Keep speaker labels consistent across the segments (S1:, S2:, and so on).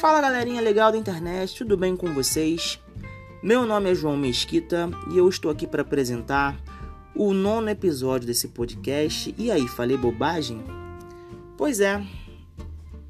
S1: Fala galerinha legal da internet, tudo bem com vocês? Meu nome é João Mesquita e eu estou aqui para apresentar o nono episódio desse podcast. E aí, falei bobagem? Pois é,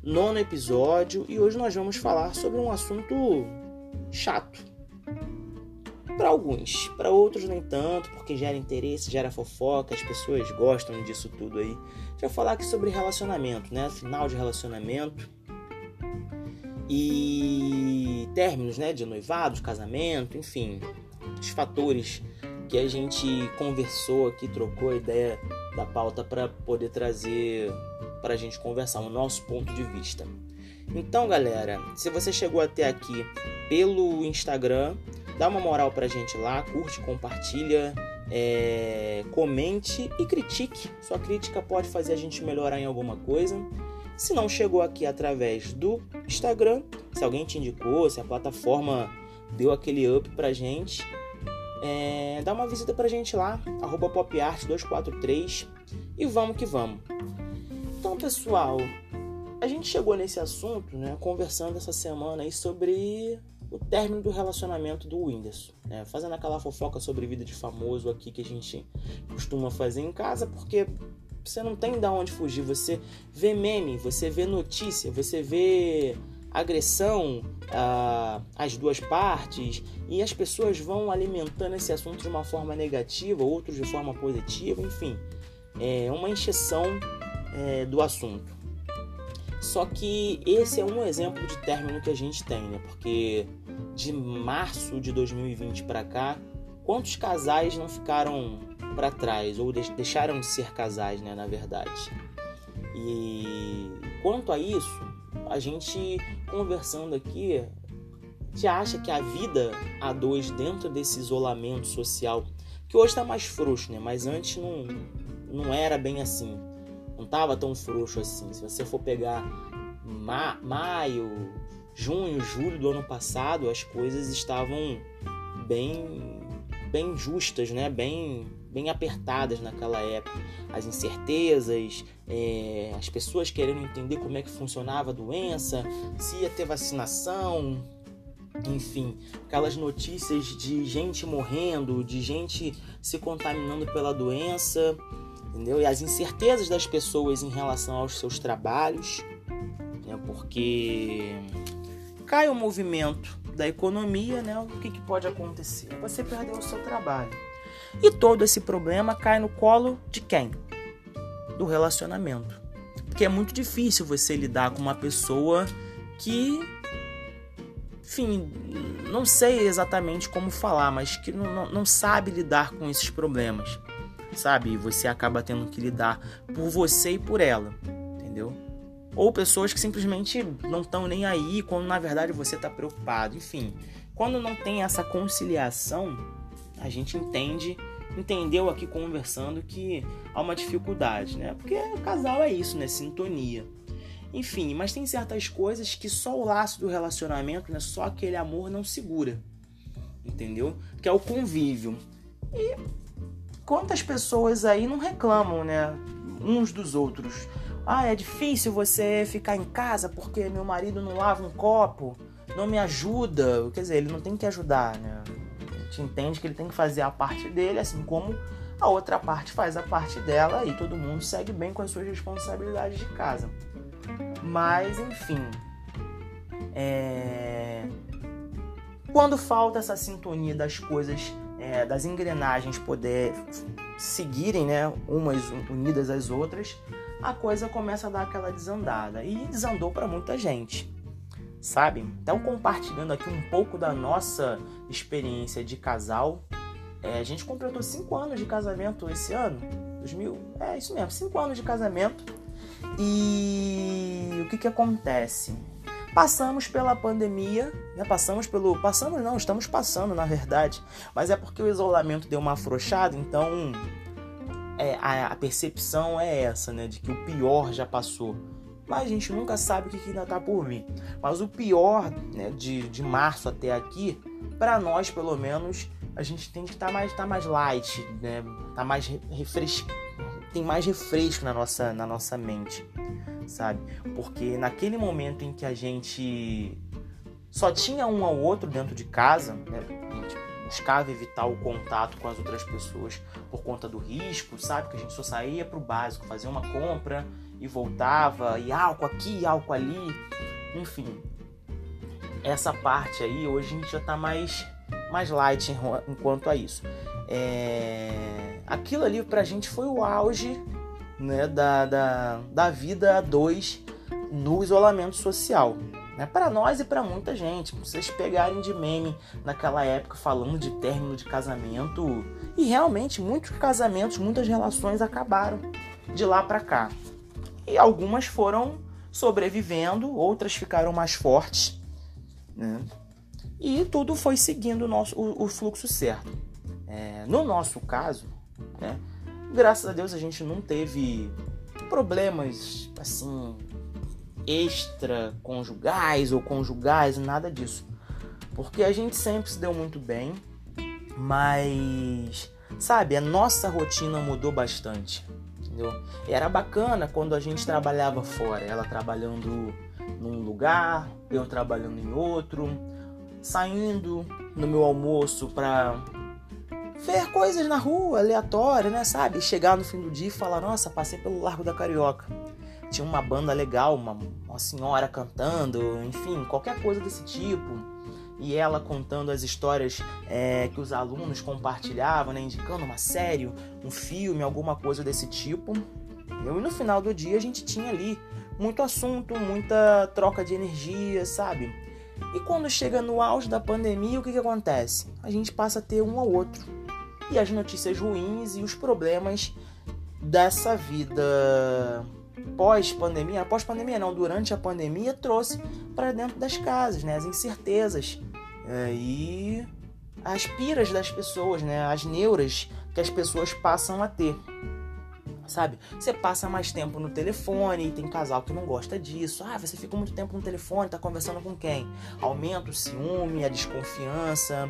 S1: nono episódio e hoje nós vamos falar sobre um assunto chato. Para alguns, para outros nem tanto, porque gera interesse, gera fofoca, as pessoas gostam disso tudo aí. Já falar aqui sobre relacionamento, né? Final de relacionamento e términos, né, de noivado, de casamento, enfim, os fatores que a gente conversou aqui, trocou a ideia da pauta para poder trazer para a gente conversar o nosso ponto de vista. Então, galera, se você chegou até aqui pelo Instagram, dá uma moral pra gente lá, curte, compartilha, é, comente e critique. Sua crítica pode fazer a gente melhorar em alguma coisa. Se não chegou aqui através do Instagram, se alguém te indicou, se a plataforma deu aquele up pra gente, é, dá uma visita pra gente lá, popart243 e vamos que vamos. Então, pessoal, a gente chegou nesse assunto, né, conversando essa semana aí sobre o término do relacionamento do Whindersson, né, fazendo aquela fofoca sobre vida de famoso aqui que a gente costuma fazer em casa, porque você não tem de onde fugir. Você vê meme, você vê notícia, você vê agressão às duas partes e as pessoas vão alimentando esse assunto de uma forma negativa, outros de forma positiva, enfim, é uma encheção é, do assunto. Só que esse é um exemplo de término que a gente tem, né? Porque de março de 2020 para cá, quantos casais não ficaram para trás ou deixaram de ser casais, né, na verdade. E quanto a isso, a gente conversando aqui, te acha que a vida a dois dentro desse isolamento social, que hoje está mais frouxo, né? Mas antes não, não era bem assim. Não estava tão frouxo assim. Se você for pegar ma maio, junho, julho do ano passado, as coisas estavam bem bem justas, né? Bem bem apertadas naquela época. As incertezas, é, as pessoas querendo entender como é que funcionava a doença, se ia ter vacinação, enfim, aquelas notícias de gente morrendo, de gente se contaminando pela doença, entendeu? E as incertezas das pessoas em relação aos seus trabalhos, né? porque cai o movimento da economia, né? O que, que pode acontecer? Você perdeu o seu trabalho. E todo esse problema cai no colo de quem? Do relacionamento. Porque é muito difícil você lidar com uma pessoa que, enfim, não sei exatamente como falar, mas que não, não, não sabe lidar com esses problemas, sabe? E você acaba tendo que lidar por você e por ela, entendeu? Ou pessoas que simplesmente não estão nem aí, quando na verdade você está preocupado. Enfim, quando não tem essa conciliação, a gente entende, entendeu aqui conversando que há uma dificuldade, né? Porque o casal é isso, né? Sintonia. Enfim, mas tem certas coisas que só o laço do relacionamento, né? Só aquele amor não segura. Entendeu? Que é o convívio. E quantas pessoas aí não reclamam, né? Uns dos outros. Ah, é difícil você ficar em casa porque meu marido não lava um copo, não me ajuda. Quer dizer, ele não tem que ajudar, né? gente entende que ele tem que fazer a parte dele, assim como a outra parte faz a parte dela e todo mundo segue bem com as suas responsabilidades de casa. Mas, enfim. É... Quando falta essa sintonia das coisas, é, das engrenagens poder seguirem, né, umas unidas às outras, a coisa começa a dar aquela desandada. E desandou para muita gente sabe? Então, compartilhando aqui um pouco da nossa experiência de casal. É, a gente completou 5 anos de casamento esse ano. 2000, é isso mesmo, 5 anos de casamento. E o que que acontece? Passamos pela pandemia, né? Passamos pelo. Passamos não, estamos passando na verdade. Mas é porque o isolamento deu uma afrouxada, então é, a, a percepção é essa, né? De que o pior já passou mas a gente nunca sabe o que, ainda está por vir. Mas o pior né, de, de março até aqui, para nós pelo menos, a gente tem que estar tá mais, tá mais light, né? Tá mais refresco, tem mais refresco na nossa, na nossa mente. sabe? Porque naquele momento em que a gente só tinha um ao outro dentro de casa, né? A buscava evitar o contato com as outras pessoas por conta do risco, sabe? Que a gente só saía pro básico, fazia uma compra e voltava, e álcool aqui, álcool ali, enfim. Essa parte aí, hoje a gente já tá mais, mais light enquanto a isso. É... Aquilo ali pra gente foi o auge né, da, da, da vida a dois no isolamento social. Né, para nós e para muita gente. Vocês pegarem de meme naquela época falando de término de casamento. E realmente muitos casamentos, muitas relações acabaram de lá para cá. E algumas foram sobrevivendo, outras ficaram mais fortes. Né? E tudo foi seguindo o, nosso, o, o fluxo certo. É, no nosso caso, né, graças a Deus a gente não teve problemas assim extra conjugais ou conjugais, nada disso. Porque a gente sempre se deu muito bem, mas sabe, a nossa rotina mudou bastante. Entendeu? Era bacana quando a gente trabalhava fora, ela trabalhando num lugar, eu trabalhando em outro, saindo no meu almoço para ver coisas na rua, aleatórias, né, sabe? Chegar no fim do dia e falar: "Nossa, passei pelo Largo da Carioca" tinha uma banda legal, uma, uma senhora cantando, enfim, qualquer coisa desse tipo. E ela contando as histórias é, que os alunos compartilhavam, né, indicando uma série, um filme, alguma coisa desse tipo. E no final do dia a gente tinha ali muito assunto, muita troca de energia, sabe? E quando chega no auge da pandemia, o que, que acontece? A gente passa a ter um ao outro. E as notícias ruins e os problemas dessa vida pós-pandemia, pós-pandemia não, durante a pandemia trouxe para dentro das casas, né, as incertezas é, e as piras das pessoas, né, as neuras que as pessoas passam a ter. Sabe? Você passa mais tempo no telefone, tem casal que não gosta disso. Ah, você fica muito tempo no telefone, tá conversando com quem? Aumenta o ciúme, a desconfiança,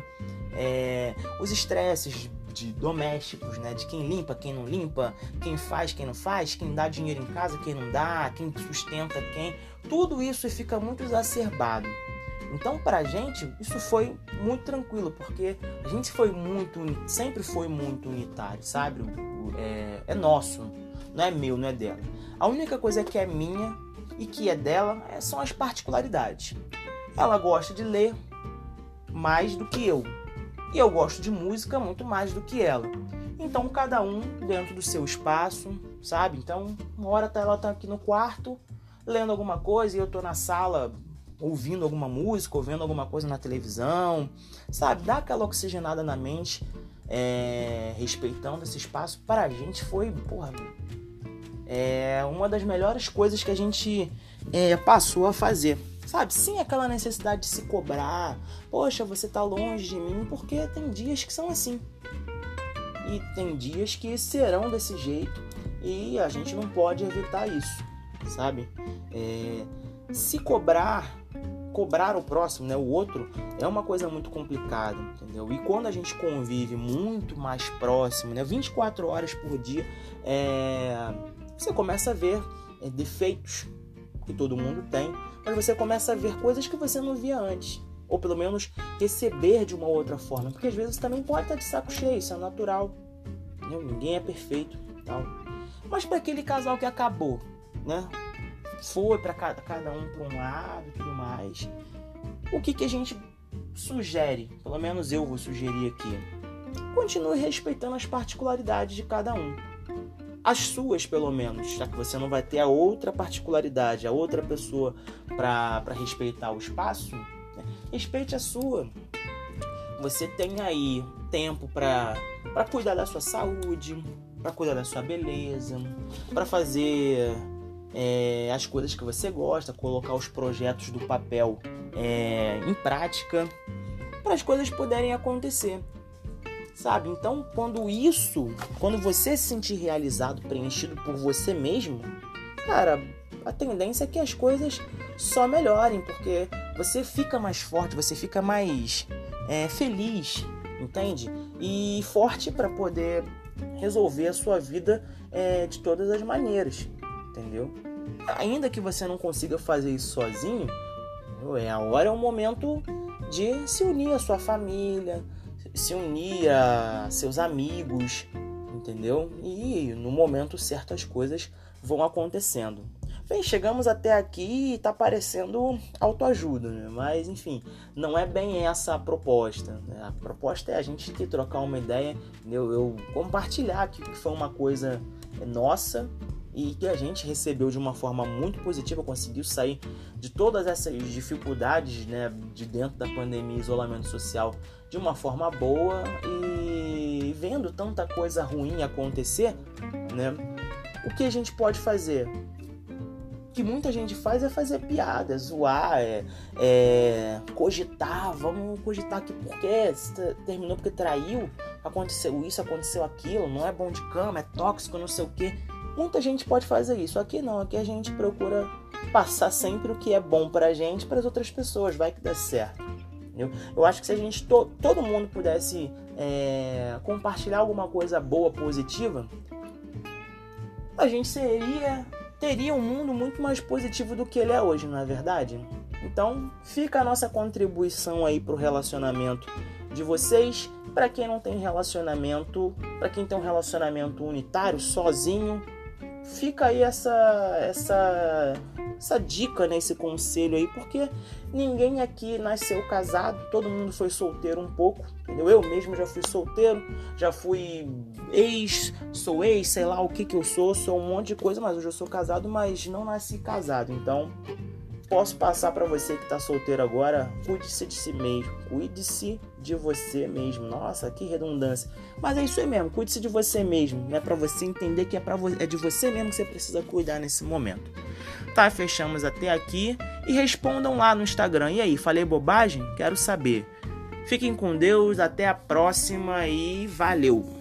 S1: é, os estresses de domésticos, né? De quem limpa, quem não limpa, quem faz, quem não faz, quem dá dinheiro em casa, quem não dá, quem sustenta quem. Tudo isso fica muito exacerbado. Então, pra gente, isso foi muito tranquilo, porque a gente foi muito, sempre foi muito unitário, sabe? É, é nosso, não é meu, não é dela. A única coisa que é minha e que é dela é, são as particularidades. Ela gosta de ler mais do que eu, e eu gosto de música muito mais do que ela. Então cada um dentro do seu espaço, sabe? Então, uma hora tá, ela tá aqui no quarto lendo alguma coisa e eu tô na sala ouvindo alguma música, ouvindo alguma coisa na televisão, sabe? Dá aquela oxigenada na mente, é, respeitando esse espaço. Para a gente foi, porra, é uma das melhores coisas que a gente é, passou a fazer. Sabe, sem aquela necessidade de se cobrar. Poxa, você tá longe de mim, porque tem dias que são assim. E tem dias que serão desse jeito e a gente não pode evitar isso, sabe? É, se cobrar, cobrar o próximo, né, o outro, é uma coisa muito complicada, entendeu? E quando a gente convive muito mais próximo, né, 24 horas por dia, é, você começa a ver é, defeitos que todo mundo tem, você começa a ver coisas que você não via antes. Ou pelo menos receber de uma outra forma. Porque às vezes também pode estar de saco cheio, isso é natural. Ninguém é perfeito tal. Mas para aquele casal que acabou, né? Foi para cada, cada um para um lado e tudo mais. O que, que a gente sugere? Pelo menos eu vou sugerir aqui. Continue respeitando as particularidades de cada um as suas pelo menos, já que você não vai ter a outra particularidade, a outra pessoa para respeitar o espaço, né? respeite a sua. Você tem aí tempo para cuidar da sua saúde, para cuidar da sua beleza, para fazer é, as coisas que você gosta, colocar os projetos do papel é, em prática, para as coisas poderem acontecer sabe? Então, quando isso, quando você se sentir realizado, preenchido por você mesmo, cara, a tendência é que as coisas só melhorem, porque você fica mais forte, você fica mais é, feliz, entende? E forte para poder resolver a sua vida é, de todas as maneiras, entendeu? ainda que você não consiga fazer isso sozinho, é a hora é o momento de se unir à sua família, se unir a seus amigos, entendeu? E no momento certo as coisas vão acontecendo. Bem, chegamos até aqui e tá parecendo autoajuda, né? Mas enfim, não é bem essa a proposta. Né? A proposta é a gente que trocar uma ideia, eu, eu compartilhar que foi uma coisa nossa e que a gente recebeu de uma forma muito positiva, conseguiu sair de todas essas dificuldades né, de dentro da pandemia, isolamento social, de uma forma boa e vendo tanta coisa ruim acontecer, né, o que a gente pode fazer? O que muita gente faz é fazer piada, zoar, é, é cogitar, vamos cogitar aqui porque terminou porque traiu, aconteceu isso, aconteceu aquilo, não é bom de cama, é tóxico, não sei o que. Muita gente pode fazer isso. Aqui não, aqui a gente procura passar sempre o que é bom pra gente para as outras pessoas, vai que dá certo. Entendeu? Eu acho que se a gente, to, todo mundo pudesse é, compartilhar alguma coisa boa, positiva, a gente seria teria um mundo muito mais positivo do que ele é hoje, não é verdade? Então, fica a nossa contribuição aí pro relacionamento de vocês. Para quem não tem relacionamento, para quem tem um relacionamento unitário, sozinho, fica aí essa essa essa dica, né, esse conselho aí, porque ninguém aqui nasceu casado, todo mundo foi solteiro um pouco, entendeu? Eu mesmo já fui solteiro, já fui ex, sou ex, sei lá o que que eu sou, sou um monte de coisa, mas hoje eu sou casado, mas não nasci casado, então posso passar para você que está solteiro agora, cuide-se de si mesmo, cuide-se de você mesmo. Nossa, que redundância. Mas é isso aí mesmo, cuide-se de você mesmo, é para você entender que é para é de você mesmo que você precisa cuidar nesse momento. Tá, fechamos até aqui e respondam lá no Instagram. E aí, falei bobagem? Quero saber. Fiquem com Deus, até a próxima e valeu.